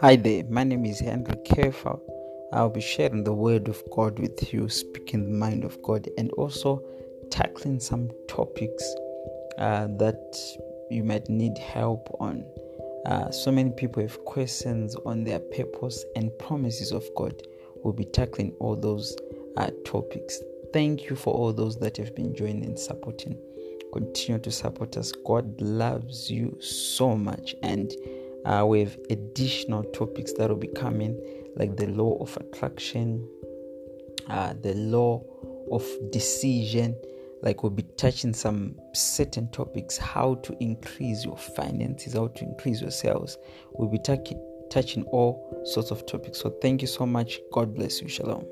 Hi there, my name is Henry Kefa. I'll be sharing the word of God with you, speaking the mind of God, and also tackling some topics uh, that you might need help on. Uh, so many people have questions on their purpose and promises of God. We'll be tackling all those uh, topics. Thank you for all those that have been joining and supporting. Continue to support us. God loves you so much, and uh, we have additional topics that will be coming, like the law of attraction, uh, the law of decision. Like we'll be touching some certain topics, how to increase your finances, how to increase your sales. We'll be touching touching all sorts of topics. So thank you so much. God bless you. Shalom.